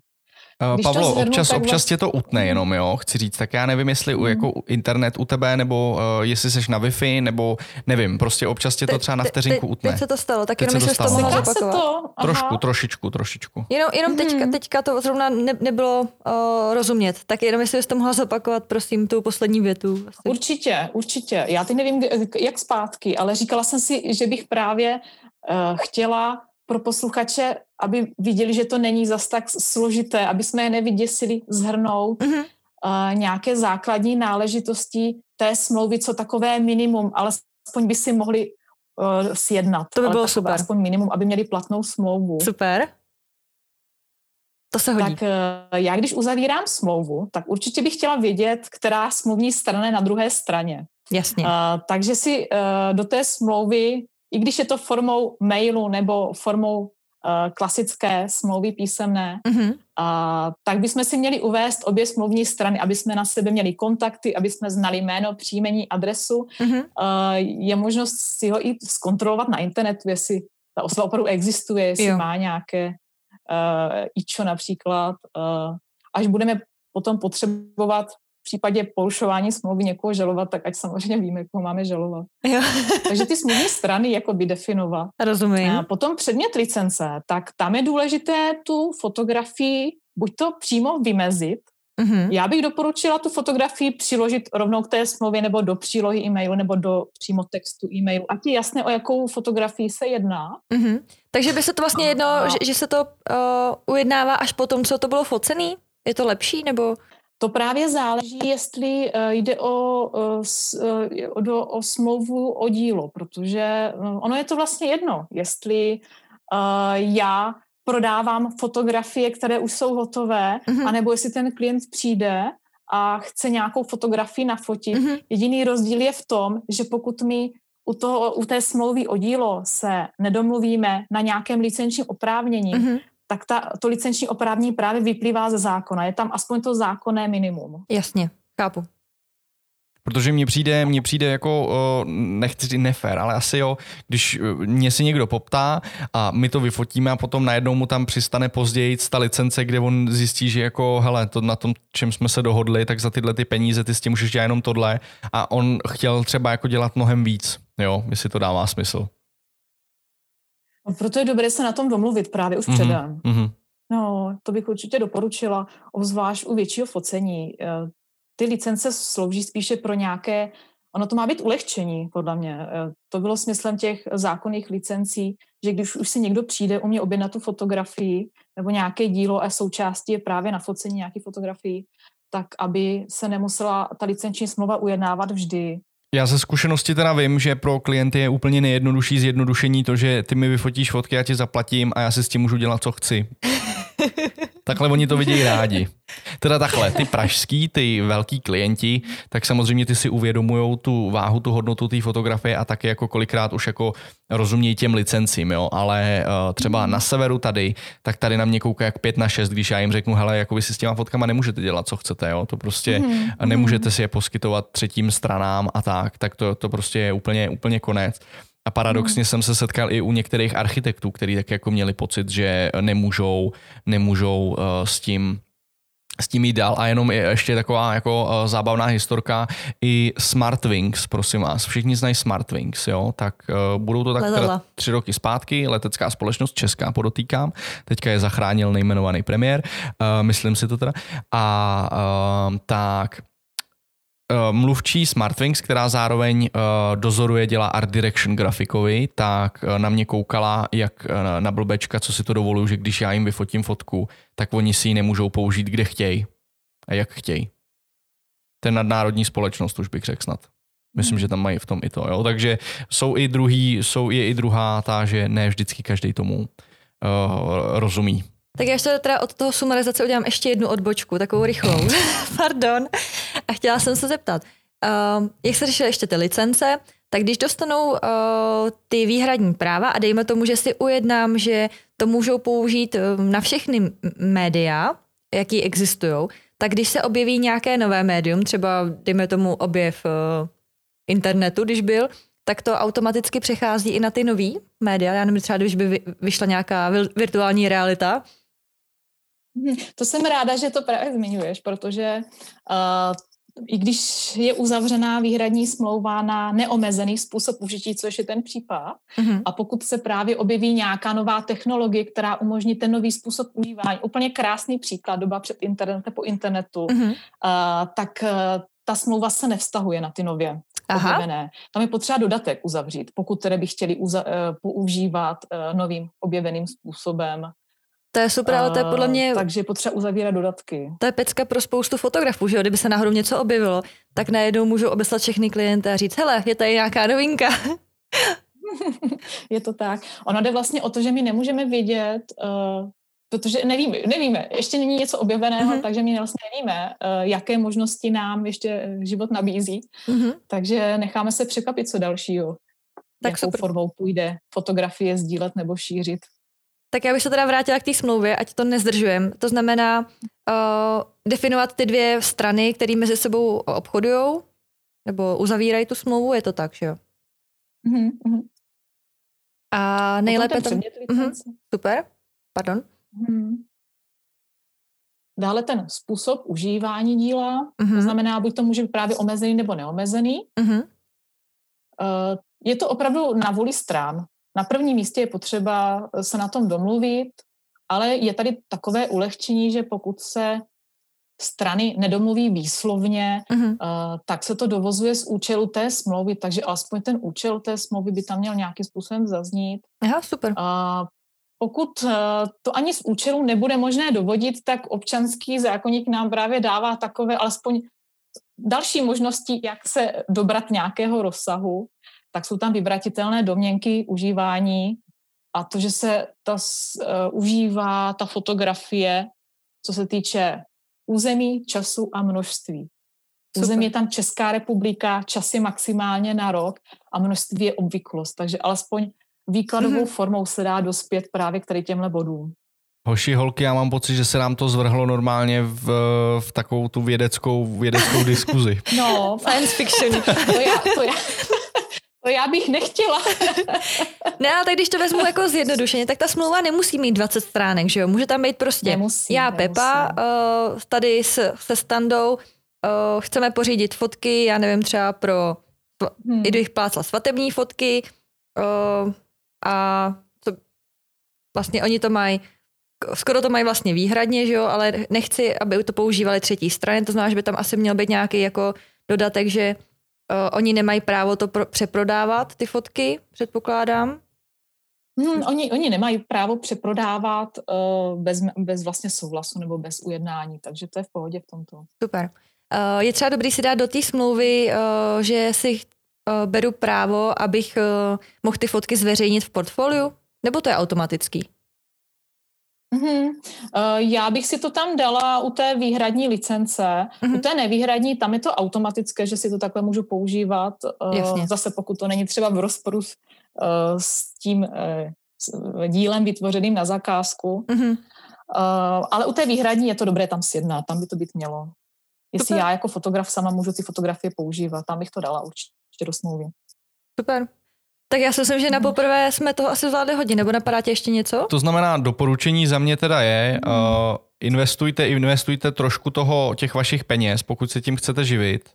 Eh, Když Pavlo, zhrnu, občas, občas vlastně... tě to utne jenom, jo, chci říct, tak já nevím, jestli mm. jako internet u tebe, nebo uh, jestli jsi na Wi-Fi, nebo nevím, prostě občas tě to třeba na vteřinku utne. Teď se to stalo, tak teď jenom jestli to mohla zopakovat. To? Trošku, trošičku, trošičku. Jenom, jenom teďka, mhm. teďka to zrovna ne, nebylo uh, rozumět, tak jenom jestli jsi to mohla zopakovat, prosím, tu poslední větu. Asi. Určitě, určitě. Já teď nevím, jak zpátky, ale říkala jsem si, že bych právě uh, chtěla pro posluchače, aby viděli, že to není zas tak složité, aby jsme je nevyděsili zhrnout mm-hmm. uh, nějaké základní náležitosti té smlouvy, co takové minimum, ale aspoň by si mohli uh, sjednat. To by bylo super. Aspoň minimum, aby měli platnou smlouvu. Super. To se hodí. Tak uh, já, když uzavírám smlouvu, tak určitě bych chtěla vědět, která smluvní strana je na druhé straně. Jasně. Uh, takže si uh, do té smlouvy i když je to formou mailu nebo formou uh, klasické smlouvy písemné, mm-hmm. uh, tak bychom si měli uvést obě smluvní strany, aby jsme na sebe měli kontakty, aby jsme znali jméno, příjmení, adresu. Mm-hmm. Uh, je možnost si ho i zkontrolovat na internetu, jestli ta osoba opravdu existuje, jestli jo. má nějaké uh, ičo například. Uh, až budeme potom potřebovat v případě porušování smlouvy někoho žalovat, tak ať samozřejmě víme, koho máme žalovat. Jo. <laughs> Takže ty smluvní strany jako by definovat. Rozumím. A potom předmět licence, tak tam je důležité tu fotografii buď to přímo vymezit, Mm-hmm. Já bych doporučila tu fotografii přiložit rovnou k té smlouvě nebo do přílohy e-mailu nebo do přímo textu e-mailu. Ať je jasné, o jakou fotografii se jedná. Mm-hmm. Takže by se to vlastně jedno, že, že se to uh, ujednává až po tom, co to bylo focený? Je to lepší nebo? To právě záleží, jestli eh, jde o, eh, o, o smlouvu o dílo, protože eh, ono je to vlastně jedno, jestli já prodávám fotografie, které už jsou hotové, mm-hmm. anebo jestli ten klient přijde a chce nějakou fotografii nafotit. Mm-hmm. Jediný rozdíl je v tom, že pokud mi u, toho, u té smlouvy o dílo se nedomluvíme na nějakém licenčním oprávnění, mm-hmm tak ta, to licenční oprávnění právě vyplývá ze zákona. Je tam aspoň to zákonné minimum. Jasně, chápu. Protože mně přijde, mně přijde jako, nechci říct nefér, ale asi jo, když e, mě si někdo poptá a my to vyfotíme a potom najednou mu tam přistane později ta licence, kde on zjistí, že jako, hele, to na tom, čem jsme se dohodli, tak za tyhle ty peníze ty s tím můžeš dělat jenom tohle a on chtěl třeba jako dělat mnohem víc, jo, jestli to dává smysl. No, proto je dobré se na tom domluvit právě už mm-hmm. předem. Mm-hmm. No, to bych určitě doporučila, obzvlášť u většího focení. Eh, ty licence slouží spíše pro nějaké, ono to má být ulehčení, podle mě. Eh, to bylo smyslem těch zákonných licencí, že když už si někdo přijde u mě objednat tu fotografii nebo nějaké dílo a součástí je právě na focení nějaké fotografii, tak aby se nemusela ta licenční smlouva ujednávat vždy, já ze zkušenosti teda vím, že pro klienty je úplně nejjednodušší zjednodušení to, že ty mi vyfotíš fotky, já ti zaplatím a já si s tím můžu dělat, co chci. <laughs> Takhle oni to vidějí rádi. Teda takhle, ty pražský, ty velký klienti, tak samozřejmě ty si uvědomují tu váhu, tu hodnotu té fotografie a taky jako kolikrát už jako rozumějí těm licencím, jo, ale uh, třeba na severu tady, tak tady na mě kouká jak pět na šest, když já jim řeknu, hele, jako vy si s těma fotkama nemůžete dělat, co chcete, jo, to prostě mm, nemůžete si je poskytovat třetím stranám a tak, tak to, to prostě je úplně, úplně konec. A paradoxně hmm. jsem se setkal i u některých architektů, kteří tak jako měli pocit, že nemůžou, nemůžou uh, s tím s tím jít dál. A jenom je ještě taková jako uh, zábavná historka. I Smartwings, prosím vás. Všichni znají Smartwings, jo, tak uh, budou to tak teda tři roky zpátky, letecká společnost česká podotýkám, teďka je zachránil nejmenovaný premiér, uh, myslím si to teda, a uh, tak mluvčí Smartwings, která zároveň uh, dozoruje, dělá art direction grafikovi, tak uh, na mě koukala jak na blbečka, co si to dovoluju, že když já jim vyfotím fotku, tak oni si ji nemůžou použít kde chtějí a jak chtějí. Ten nadnárodní společnost už bych řekl snad. Myslím, že tam mají v tom i to. Jo? Takže jsou i druhý, jsou je i druhá ta, že ne vždycky každý tomu uh, rozumí. Tak já ještě teda od toho sumarizace udělám ještě jednu odbočku, takovou rychlou. <laughs> Pardon. A chtěla jsem se zeptat, uh, jak se řešily ještě ty licence, tak když dostanou uh, ty výhradní práva a dejme tomu, že si ujednám, že to můžou použít uh, na všechny média, jaký existují, tak když se objeví nějaké nové médium, třeba dejme tomu objev uh, internetu, když byl, tak to automaticky přechází i na ty nový média. Já nevím, třeba když by vyšla nějaká virtuální realita, to jsem ráda, že to právě zmiňuješ, protože uh, i když je uzavřená výhradní smlouva na neomezený způsob užití, což je ten případ, mm-hmm. a pokud se právě objeví nějaká nová technologie, která umožní ten nový způsob užívání, úplně krásný příklad, doba před internetem, po internetu, mm-hmm. uh, tak uh, ta smlouva se nevztahuje na ty nově Aha. objevené. Tam je potřeba dodatek uzavřít, pokud tedy by chtěli uza- používat uh, novým objeveným způsobem to je super, ale to je podle mě... Takže je potřeba uzavírat dodatky. To je pecka pro spoustu fotografů, že jo? Kdyby se náhodou něco objevilo, tak najednou můžou obeslat všechny klienty a říct, hele, je tady nějaká novinka. <laughs> je to tak. Ono jde vlastně o to, že my nemůžeme vědět, uh, protože nevíme, nevíme, ještě není něco objeveného, mm-hmm. takže my vlastně nevíme, uh, jaké možnosti nám ještě život nabízí. Mm-hmm. Takže necháme se překvapit, co dalšího. Tak jakou super. formou půjde fotografie sdílet nebo šířit. Tak já bych se teda vrátila k té smlouvě, ať to nezdržujem. To znamená uh, definovat ty dvě strany, které mezi sebou obchodují nebo uzavírají tu smlouvu, je to tak, že jo? Mm-hmm. A nejlépe to... Mm-hmm. Super, pardon. Mm-hmm. Dále ten způsob užívání díla, mm-hmm. to mhm. znamená, buď to může být právě omezený nebo neomezený. Mm-hmm. Uh, je to opravdu na vůli stran. Na prvním místě je potřeba se na tom domluvit, ale je tady takové ulehčení, že pokud se strany nedomluví výslovně, uh-huh. uh, tak se to dovozuje z účelu té smlouvy, takže alespoň ten účel té smlouvy by tam měl nějakým způsobem zaznít. Aha, super. Uh, pokud uh, to ani z účelu nebude možné dovodit, tak občanský zákonník nám právě dává takové alespoň další možnosti, jak se dobrat nějakého rozsahu tak jsou tam vybratitelné domněnky užívání a to, že se ta uh, užívá ta fotografie, co se týče území, času a množství. Super. Území je tam Česká republika, časy maximálně na rok a množství je obvyklost, takže alespoň výkladovou mm-hmm. formou se dá dospět právě k tady těmhle bodům. Hoši, holky, já mám pocit, že se nám to zvrhlo normálně v, v takovou tu vědeckou, vědeckou diskuzi. <laughs> No, science fiction. to já, to já, to já bych nechtěla. <laughs> ne, ale tak když to vezmu jako zjednodušeně, tak ta smlouva nemusí mít 20 stránek, že jo? Může tam být prostě nemusí, já, nemusí. Pepa, uh, tady s, se standou uh, chceme pořídit fotky, já nevím, třeba pro, hmm. i kdybych plácla svatební fotky uh, a to, vlastně oni to mají skoro to mají vlastně výhradně, že jo, ale nechci, aby to používali třetí strany, to znamená, že by tam asi měl být nějaký jako dodatek, že oni nemají právo to pro, přeprodávat, ty fotky, předpokládám? Hmm, oni, oni nemají právo přeprodávat uh, bez, bez vlastně souhlasu nebo bez ujednání, takže to je v pohodě v tomto. Super. Uh, je třeba dobrý si dát do té smlouvy, uh, že si uh, beru právo, abych uh, mohl ty fotky zveřejnit v portfoliu? Nebo to je automatický? Mm-hmm. Uh, já bych si to tam dala u té výhradní licence. Mm-hmm. U té nevýhradní, tam je to automatické, že si to takhle můžu používat. Uh, zase pokud to není třeba v rozporu s, uh, s tím uh, s dílem vytvořeným na zakázku. Mm-hmm. Uh, ale u té výhradní je to dobré tam sjednat, tam by to být mělo. Jestli Super. já jako fotograf sama můžu ty fotografie používat, tam bych to dala určitě do smlouvy. Super. Tak já si myslím, že na mhm. poprvé jsme toho asi zvládli hodně, nebo napadá tě ještě něco? To znamená, doporučení za mě teda je, uh, investujte, investujte trošku toho, těch vašich peněz, pokud se tím chcete živit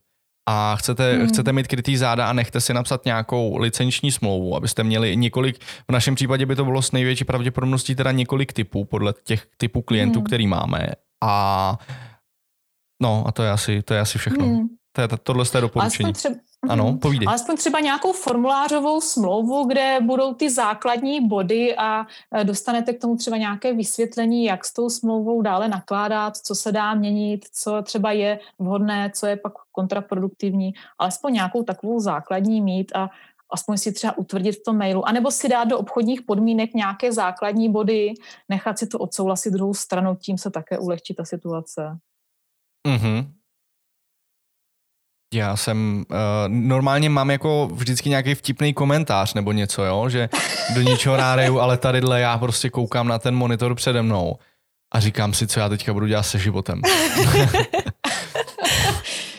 a chcete, hmm. chcete mít krytý záda a nechte si napsat nějakou licenční smlouvu, abyste měli několik, v našem případě by to bylo s největší pravděpodobností teda několik typů podle těch typů klientů, hmm. který máme a no a to je asi, to je asi všechno. Hmm. To je, tohle je doporučení. Třeba, ano, mhm. povídej. Alespoň třeba nějakou formulářovou smlouvu, kde budou ty základní body a e, dostanete k tomu třeba nějaké vysvětlení, jak s tou smlouvou dále nakládat, co se dá měnit, co třeba je vhodné, co je pak kontraproduktivní. Alespoň nějakou takovou základní mít a aspoň si třeba utvrdit v tom mailu, anebo si dát do obchodních podmínek nějaké základní body, nechat si to odsouhlasit druhou stranou, tím se také ulehčí ta situace. Mm-hmm. Já jsem, uh, normálně mám jako vždycky nějaký vtipný komentář nebo něco, jo, že do něčeho ráreju, ale tadyhle já prostě koukám na ten monitor přede mnou a říkám si, co já teďka budu dělat se životem. <laughs>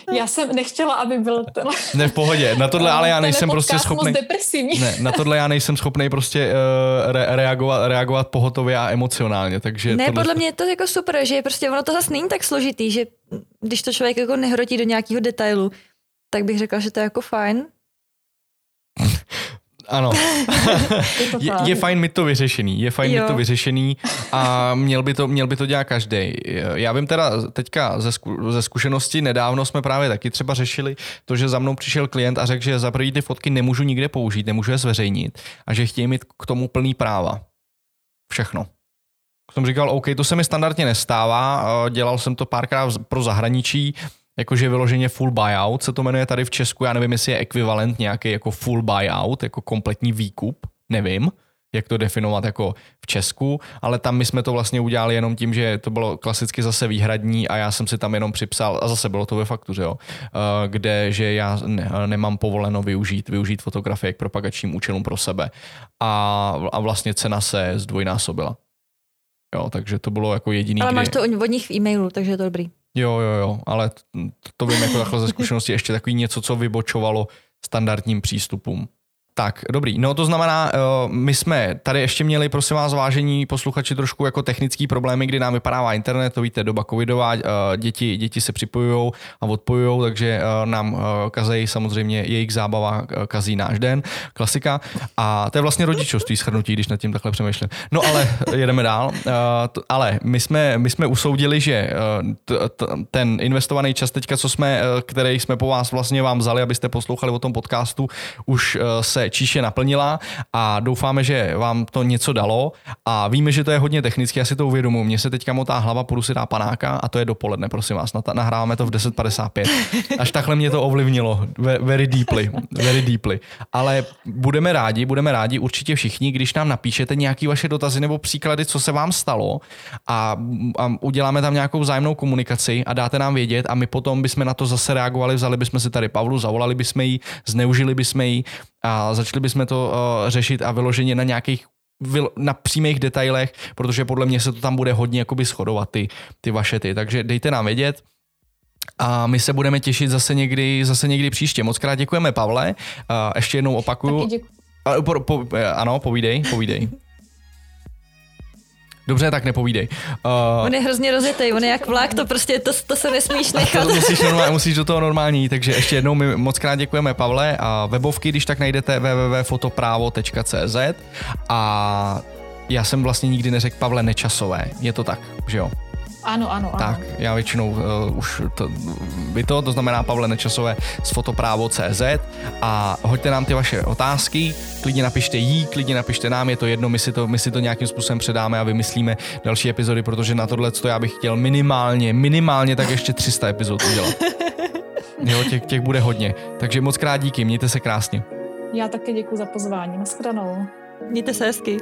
<laughs> Já jsem nechtěla, aby byl ten... Ne, v pohodě. Na tohle ale já nejsem prostě schopný... depresivní. Ne, na tohle já nejsem schopný prostě uh, re- reagovat, reagovat pohotově a emocionálně, takže... Ne, tohle... podle mě je to jako super, že prostě ono to zase není tak složitý, že když to člověk jako nehrotí do nějakého detailu, tak bych řekla, že to je jako fajn. Ano. <laughs> je, je, fajn mít to vyřešený, je fajn jo. mít to vyřešený a měl by to, měl by to dělat každý. Já vím teda teďka ze, zku, ze zkušenosti, nedávno jsme právě taky třeba řešili to, že za mnou přišel klient a řekl, že za první ty fotky nemůžu nikde použít, nemůžu je zveřejnit a že chtějí mít k tomu plný práva. Všechno. Jsem říkal, OK, to se mi standardně nestává, dělal jsem to párkrát pro zahraničí, jakože vyloženě full buyout se to jmenuje tady v Česku, já nevím, jestli je ekvivalent nějaký jako full buyout, jako kompletní výkup, nevím, jak to definovat jako v Česku, ale tam my jsme to vlastně udělali jenom tím, že to bylo klasicky zase výhradní a já jsem si tam jenom připsal, a zase bylo to ve faktuře, jo, eh, kde, že já ne, nemám povoleno využít, využít fotografie k propagačním účelům pro sebe a, a vlastně cena se zdvojnásobila. Jo, takže to bylo jako jediný. Ale kdy... máš to od nich v e-mailu, takže je to dobrý. Jo, jo, jo, ale to vím jako takhle ze zkušenosti ještě takový něco, co vybočovalo standardním přístupům. Tak, dobrý. No to znamená, uh, my jsme tady ještě měli, prosím vás, vážení posluchači, trošku jako technický problémy, kdy nám vypadává internet, to víte, doba covidová, uh, děti, děti se připojují a odpojují, takže uh, nám kazejí samozřejmě jejich zábava, kazí náš den, klasika. A to je vlastně rodičovství schrnutí, když nad tím takhle přemýšlím. No ale <laughs> jedeme dál. Ale my jsme, my jsme usoudili, že ten investovaný čas teďka, co jsme, který jsme po vás vlastně vám vzali, abyste poslouchali o tom podcastu, už se číše naplnila a doufáme, že vám to něco dalo a víme, že to je hodně technicky, já si to uvědomuji. Mně se teďka motá hlava, půjdu si dá panáka a to je dopoledne, prosím vás. Nahráváme to v 10.55. Až takhle mě to ovlivnilo. Very deeply. Very deeply. Ale budeme rádi, budeme rádi určitě všichni, když nám napíšete nějaké vaše dotazy nebo příklady, co se vám stalo a, a uděláme tam nějakou vzájemnou komunikaci a dáte nám vědět a my potom bychom na to zase reagovali, vzali bychom si tady Pavlu, zavolali bychom ji, zneužili bychom ji a začali bychom to uh, řešit a vyloženě na nějakých na přímých detailech, protože podle mě se to tam bude hodně jakoby shodovat ty, ty vaše ty. Takže dejte nám vědět, a my se budeme těšit zase někdy, zase někdy příště. Moc krát děkujeme, Pavle. Uh, ještě jednou opakuju. Taky děkuji. Po, po, ano, povídej, povídej. <laughs> Dobře, tak nepovídej. Uh, on je hrozně rozjetý, on je jak vlak, to prostě, to, to se nesmíš <laughs> nechat. To musíš, normál, musíš do toho normální, takže ještě jednou my moc krát děkujeme Pavle a webovky, když tak najdete www.fotopravo.cz a já jsem vlastně nikdy neřekl Pavle Nečasové, je to tak, že jo? Ano, ano, ano. Tak, já většinou uh, už to, vy to, to znamená Pavle Nečasové z fotoprávo.cz a hoďte nám ty vaše otázky, klidně napište jí, klidně napište nám, je to jedno, my si to, my si to nějakým způsobem předáme a vymyslíme další epizody, protože na tohle to já bych chtěl minimálně, minimálně tak ještě 300 epizod udělat. <laughs> Jo, těch, těch bude hodně. Takže moc krát díky, mějte se krásně. Já také děkuji za pozvání. Naschledanou. Mějte se hezky.